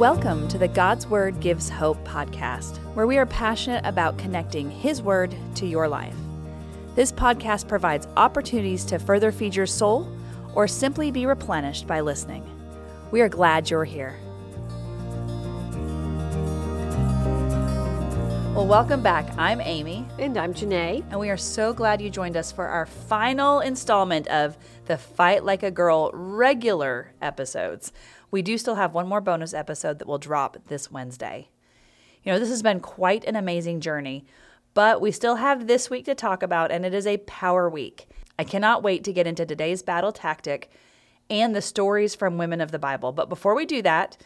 Welcome to the God's Word Gives Hope podcast, where we are passionate about connecting His Word to your life. This podcast provides opportunities to further feed your soul or simply be replenished by listening. We are glad you're here. Well, welcome back. I'm Amy. And I'm Janae. And we are so glad you joined us for our final installment of the Fight Like a Girl regular episodes we do still have one more bonus episode that will drop this Wednesday. You know, this has been quite an amazing journey, but we still have this week to talk about, and it is a power week. I cannot wait to get into today's battle tactic and the stories from women of the Bible. But before we do that,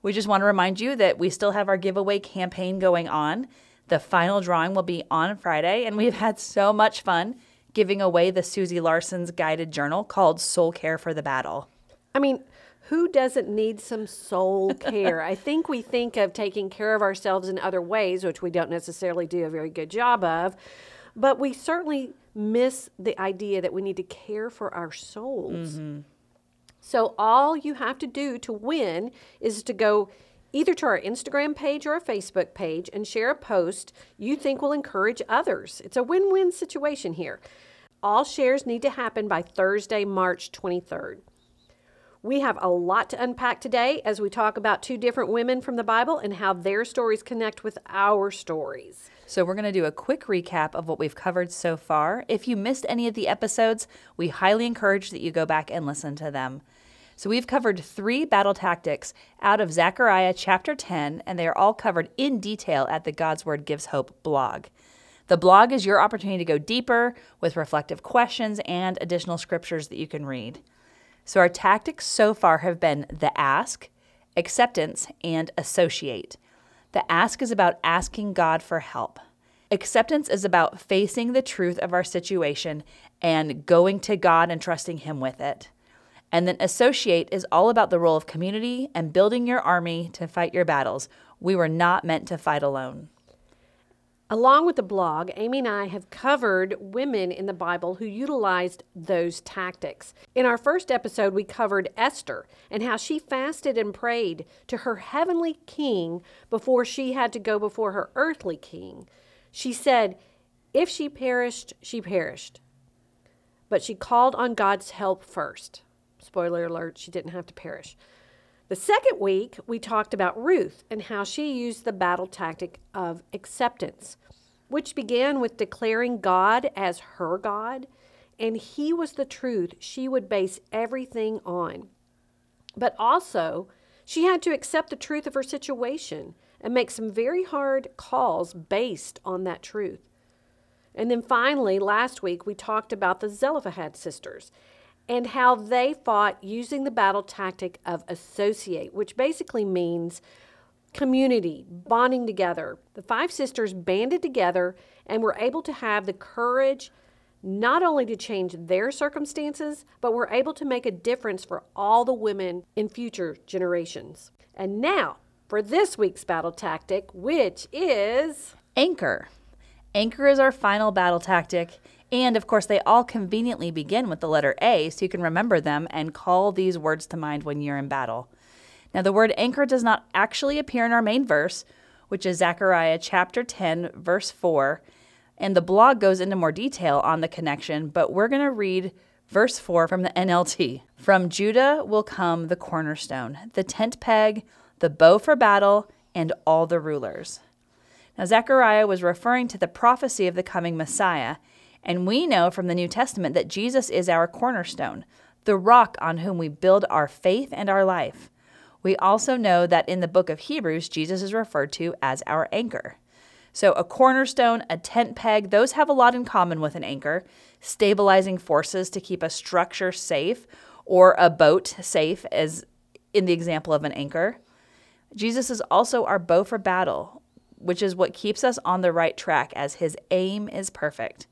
we just want to remind you that we still have our giveaway campaign going on. The final drawing will be on Friday, and we've had so much fun giving away the Susie Larson's guided journal called Soul Care for the Battle. I mean, who doesn't need some soul care? I think we think of taking care of ourselves in other ways, which we don't necessarily do a very good job of, but we certainly miss the idea that we need to care for our souls. Mm-hmm. So, all you have to do to win is to go either to our Instagram page or a Facebook page and share a post you think will encourage others. It's a win win situation here. All shares need to happen by Thursday, March 23rd. We have a lot to unpack today as we talk about two different women from the Bible and how their stories connect with our stories. So, we're going to do a quick recap of what we've covered so far. If you missed any of the episodes, we highly encourage that you go back and listen to them. So, we've covered three battle tactics out of Zechariah chapter 10, and they are all covered in detail at the God's Word Gives Hope blog. The blog is your opportunity to go deeper with reflective questions and additional scriptures that you can read. So our tactics so far have been the ask, acceptance, and associate. The ask is about asking God for help. Acceptance is about facing the truth of our situation and going to God and trusting Him with it. And then associate is all about the role of community and building your army to fight your battles. We were not meant to fight alone. Along with the blog, Amy and I have covered women in the Bible who utilized those tactics. In our first episode, we covered Esther and how she fasted and prayed to her heavenly king before she had to go before her earthly king. She said, If she perished, she perished. But she called on God's help first. Spoiler alert, she didn't have to perish. The second week, we talked about Ruth and how she used the battle tactic of acceptance, which began with declaring God as her God, and He was the truth she would base everything on. But also, she had to accept the truth of her situation and make some very hard calls based on that truth. And then finally, last week, we talked about the Zelophehad sisters and how they fought using the battle tactic of associate, which basically means community, bonding together. The five sisters banded together and were able to have the courage not only to change their circumstances, but were able to make a difference for all the women in future generations. And now for this week's battle tactic, which is anchor. Anchor is our final battle tactic, and of course, they all conveniently begin with the letter A, so you can remember them and call these words to mind when you're in battle. Now, the word anchor does not actually appear in our main verse, which is Zechariah chapter 10, verse 4. And the blog goes into more detail on the connection, but we're going to read verse 4 from the NLT. From Judah will come the cornerstone, the tent peg, the bow for battle, and all the rulers. Now, Zechariah was referring to the prophecy of the coming Messiah and we know from the New Testament that Jesus is our cornerstone, the rock on whom we build our faith and our life. We also know that in the book of Hebrews, Jesus is referred to as our anchor. So, a cornerstone, a tent peg, those have a lot in common with an anchor, stabilizing forces to keep a structure safe or a boat safe, as in the example of an anchor. Jesus is also our bow for battle, which is what keeps us on the right track as his aim is perfect.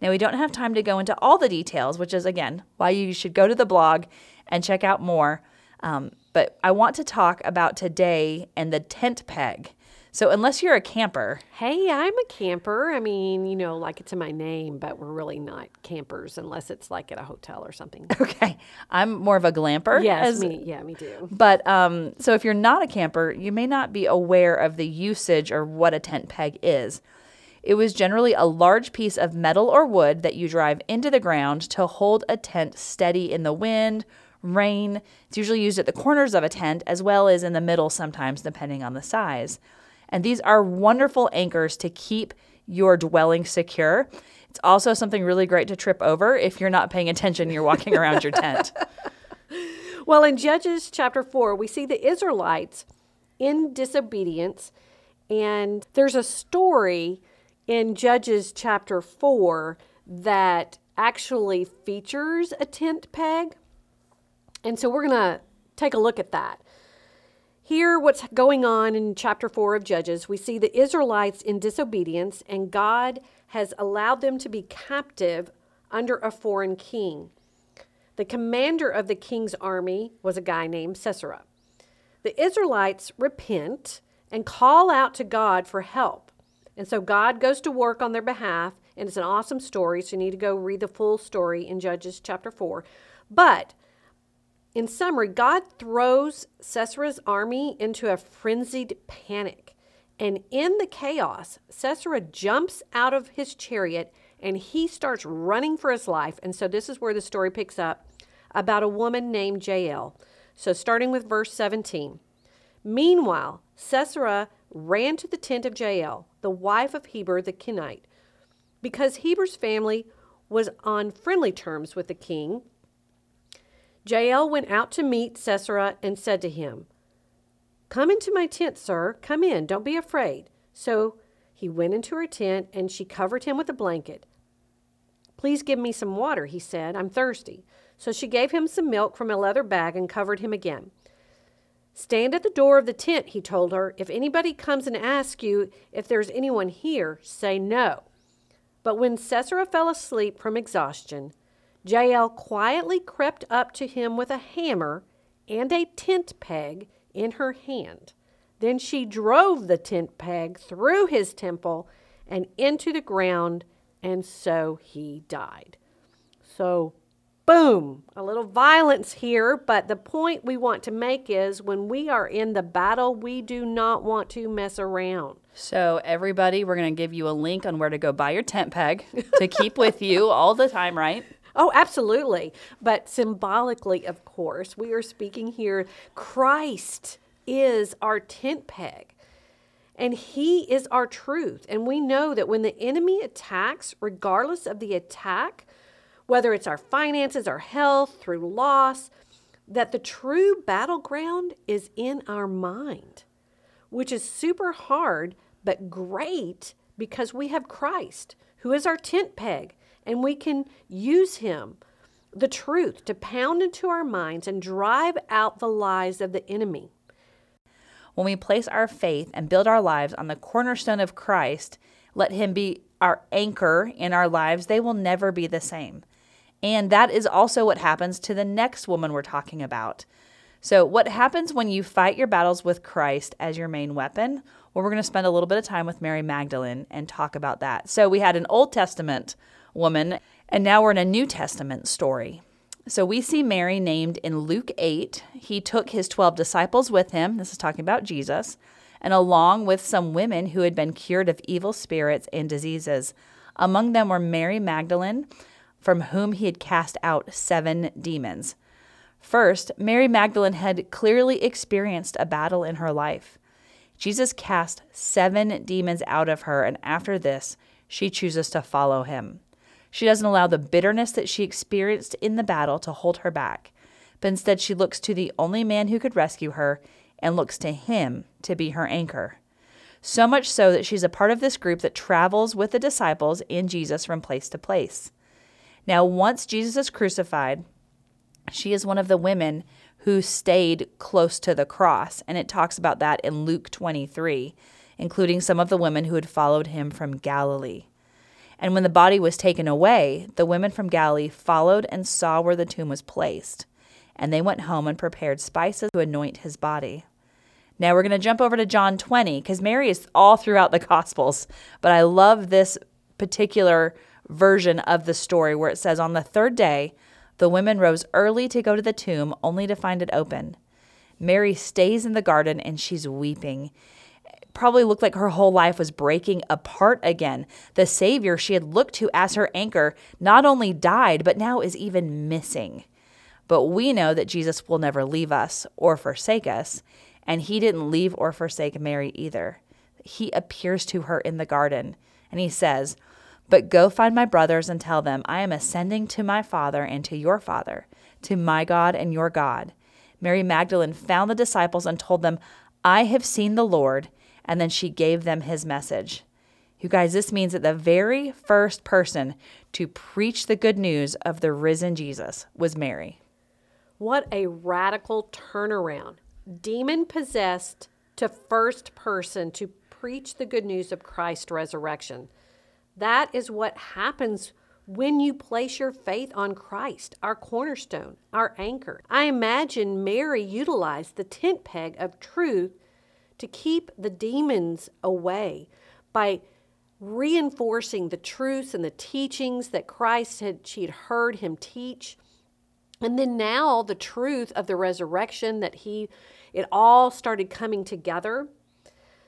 Now, we don't have time to go into all the details, which is, again, why you should go to the blog and check out more. Um, but I want to talk about today and the tent peg. So, unless you're a camper, Hey, I'm a camper. I mean, you know, like it's in my name, but we're really not campers unless it's like at a hotel or something. okay, I'm more of a glamper. yes, as- me, yeah, me too. But um, so if you're not a camper, you may not be aware of the usage or what a tent peg is. It was generally a large piece of metal or wood that you drive into the ground to hold a tent steady in the wind, rain. It's usually used at the corners of a tent as well as in the middle sometimes, depending on the size. And these are wonderful anchors to keep your dwelling secure. It's also something really great to trip over if you're not paying attention, you're walking around your tent. Well, in Judges chapter 4, we see the Israelites in disobedience. And there's a story in Judges chapter 4 that actually features a tent peg. And so we're going to take a look at that. Here, what's going on in chapter 4 of Judges, we see the Israelites in disobedience, and God has allowed them to be captive under a foreign king. The commander of the king's army was a guy named Sisera. The Israelites repent and call out to God for help. And so God goes to work on their behalf, and it's an awesome story. So you need to go read the full story in Judges chapter 4. But in summary, God throws Sisera's army into a frenzied panic. And in the chaos, Sisera jumps out of his chariot and he starts running for his life. And so this is where the story picks up about a woman named Jael. So starting with verse 17. Meanwhile, Sisera ran to the tent of Jael, the wife of Heber the Kenite. Because Heber's family was on friendly terms with the king, Jael went out to meet Sisera and said to him, Come into my tent, sir. Come in. Don't be afraid. So he went into her tent and she covered him with a blanket. Please give me some water, he said. I'm thirsty. So she gave him some milk from a leather bag and covered him again. Stand at the door of the tent, he told her. If anybody comes and asks you if there's anyone here, say no. But when Sisera fell asleep from exhaustion, Jael quietly crept up to him with a hammer and a tent peg in her hand. Then she drove the tent peg through his temple and into the ground, and so he died. So, boom, a little violence here, but the point we want to make is when we are in the battle, we do not want to mess around. So, everybody, we're going to give you a link on where to go buy your tent peg to keep with you all the time, right? Oh, absolutely. But symbolically, of course, we are speaking here Christ is our tent peg. And he is our truth. And we know that when the enemy attacks, regardless of the attack, whether it's our finances, our health, through loss, that the true battleground is in our mind, which is super hard, but great because we have Christ, who is our tent peg, and we can use him, the truth, to pound into our minds and drive out the lies of the enemy. When we place our faith and build our lives on the cornerstone of Christ, let Him be our anchor in our lives, they will never be the same. And that is also what happens to the next woman we're talking about. So, what happens when you fight your battles with Christ as your main weapon? Well, we're going to spend a little bit of time with Mary Magdalene and talk about that. So, we had an Old Testament woman, and now we're in a New Testament story. So we see Mary named in Luke 8. He took his 12 disciples with him. This is talking about Jesus. And along with some women who had been cured of evil spirits and diseases. Among them were Mary Magdalene, from whom he had cast out seven demons. First, Mary Magdalene had clearly experienced a battle in her life. Jesus cast seven demons out of her, and after this, she chooses to follow him. She doesn't allow the bitterness that she experienced in the battle to hold her back, but instead she looks to the only man who could rescue her and looks to him to be her anchor. So much so that she's a part of this group that travels with the disciples and Jesus from place to place. Now, once Jesus is crucified, she is one of the women who stayed close to the cross, and it talks about that in Luke 23, including some of the women who had followed him from Galilee. And when the body was taken away, the women from Galilee followed and saw where the tomb was placed. And they went home and prepared spices to anoint his body. Now we're going to jump over to John 20 because Mary is all throughout the Gospels, but I love this particular version of the story where it says, On the third day, the women rose early to go to the tomb, only to find it open. Mary stays in the garden and she's weeping. Probably looked like her whole life was breaking apart again. The Savior she had looked to as her anchor not only died, but now is even missing. But we know that Jesus will never leave us or forsake us, and he didn't leave or forsake Mary either. He appears to her in the garden, and he says, But go find my brothers and tell them, I am ascending to my Father and to your Father, to my God and your God. Mary Magdalene found the disciples and told them, I have seen the Lord, and then she gave them his message. You guys, this means that the very first person to preach the good news of the risen Jesus was Mary. What a radical turnaround. Demon possessed to first person to preach the good news of Christ's resurrection. That is what happens when you place your faith on Christ, our cornerstone, our anchor. I imagine Mary utilized the tent peg of truth to keep the demons away by reinforcing the truths and the teachings that Christ had she had heard him teach. And then now the truth of the resurrection that he it all started coming together.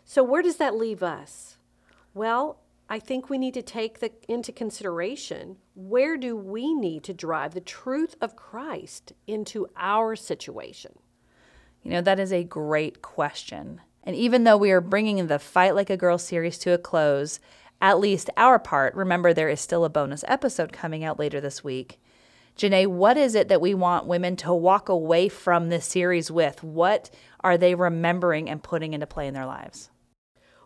So where does that leave us? Well, I think we need to take the, into consideration where do we need to drive the truth of Christ into our situation? You know, that is a great question. And even though we are bringing the Fight Like a Girl series to a close, at least our part, remember there is still a bonus episode coming out later this week. Janae, what is it that we want women to walk away from this series with? What are they remembering and putting into play in their lives?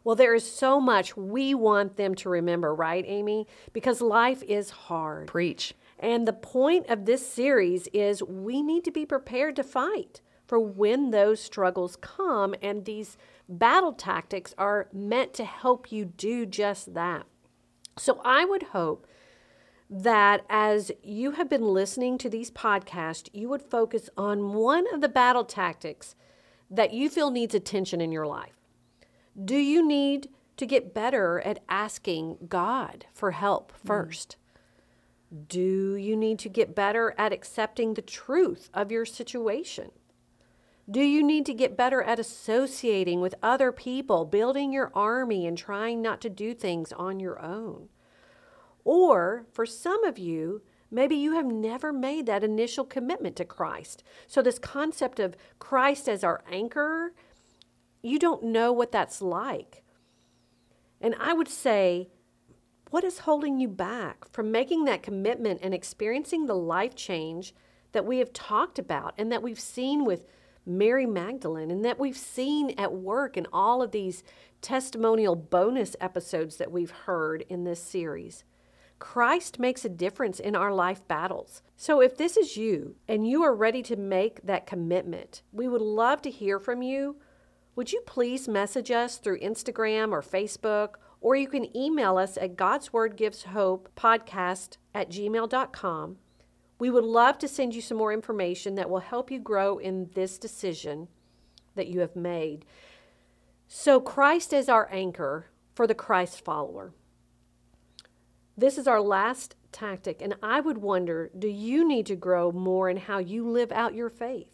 Well, there is so much we want them to remember, right, Amy? Because life is hard. Preach. And the point of this series is we need to be prepared to fight for when those struggles come, and these battle tactics are meant to help you do just that. So I would hope that as you have been listening to these podcasts, you would focus on one of the battle tactics that you feel needs attention in your life. Do you need to get better at asking God for help mm. first? Mm. Do you need to get better at accepting the truth of your situation? Do you need to get better at associating with other people, building your army, and trying not to do things on your own? Or for some of you, maybe you have never made that initial commitment to Christ. So, this concept of Christ as our anchor, you don't know what that's like. And I would say, what is holding you back from making that commitment and experiencing the life change that we have talked about and that we've seen with Mary Magdalene and that we've seen at work in all of these testimonial bonus episodes that we've heard in this series? Christ makes a difference in our life battles. So if this is you and you are ready to make that commitment, we would love to hear from you. Would you please message us through Instagram or Facebook, or you can email us at God's Word Gives Hope podcast at gmail.com. We would love to send you some more information that will help you grow in this decision that you have made. So, Christ is our anchor for the Christ follower. This is our last tactic, and I would wonder do you need to grow more in how you live out your faith?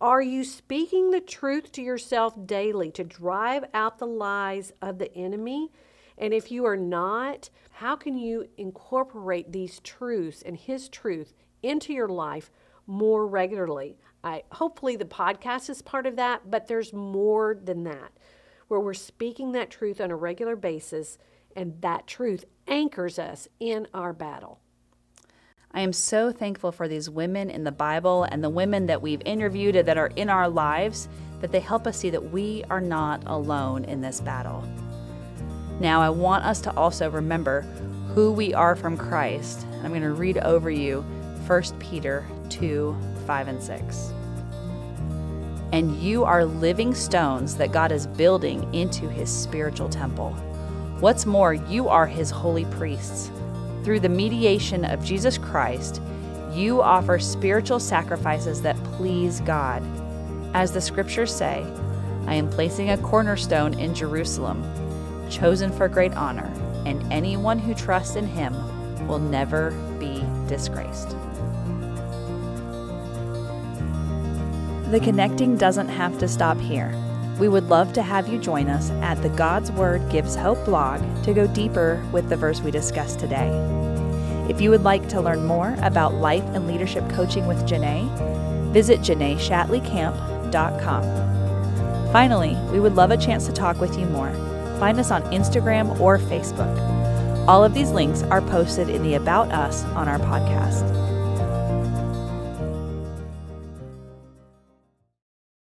Are you speaking the truth to yourself daily to drive out the lies of the enemy? And if you are not, how can you incorporate these truths and his truth into your life more regularly? I hopefully the podcast is part of that, but there's more than that. Where we're speaking that truth on a regular basis and that truth anchors us in our battle. I am so thankful for these women in the Bible and the women that we've interviewed that are in our lives that they help us see that we are not alone in this battle. Now, I want us to also remember who we are from Christ. I'm going to read over you 1 Peter 2 5 and 6. And you are living stones that God is building into his spiritual temple. What's more, you are his holy priests. Through the mediation of Jesus Christ, you offer spiritual sacrifices that please God. As the scriptures say, I am placing a cornerstone in Jerusalem, chosen for great honor, and anyone who trusts in him will never be disgraced. The connecting doesn't have to stop here. We would love to have you join us at the God's Word Gives Hope blog to go deeper with the verse we discussed today. If you would like to learn more about life and leadership coaching with Janae, visit JanaeShatleyCamp.com. Finally, we would love a chance to talk with you more. Find us on Instagram or Facebook. All of these links are posted in the About Us on our podcast.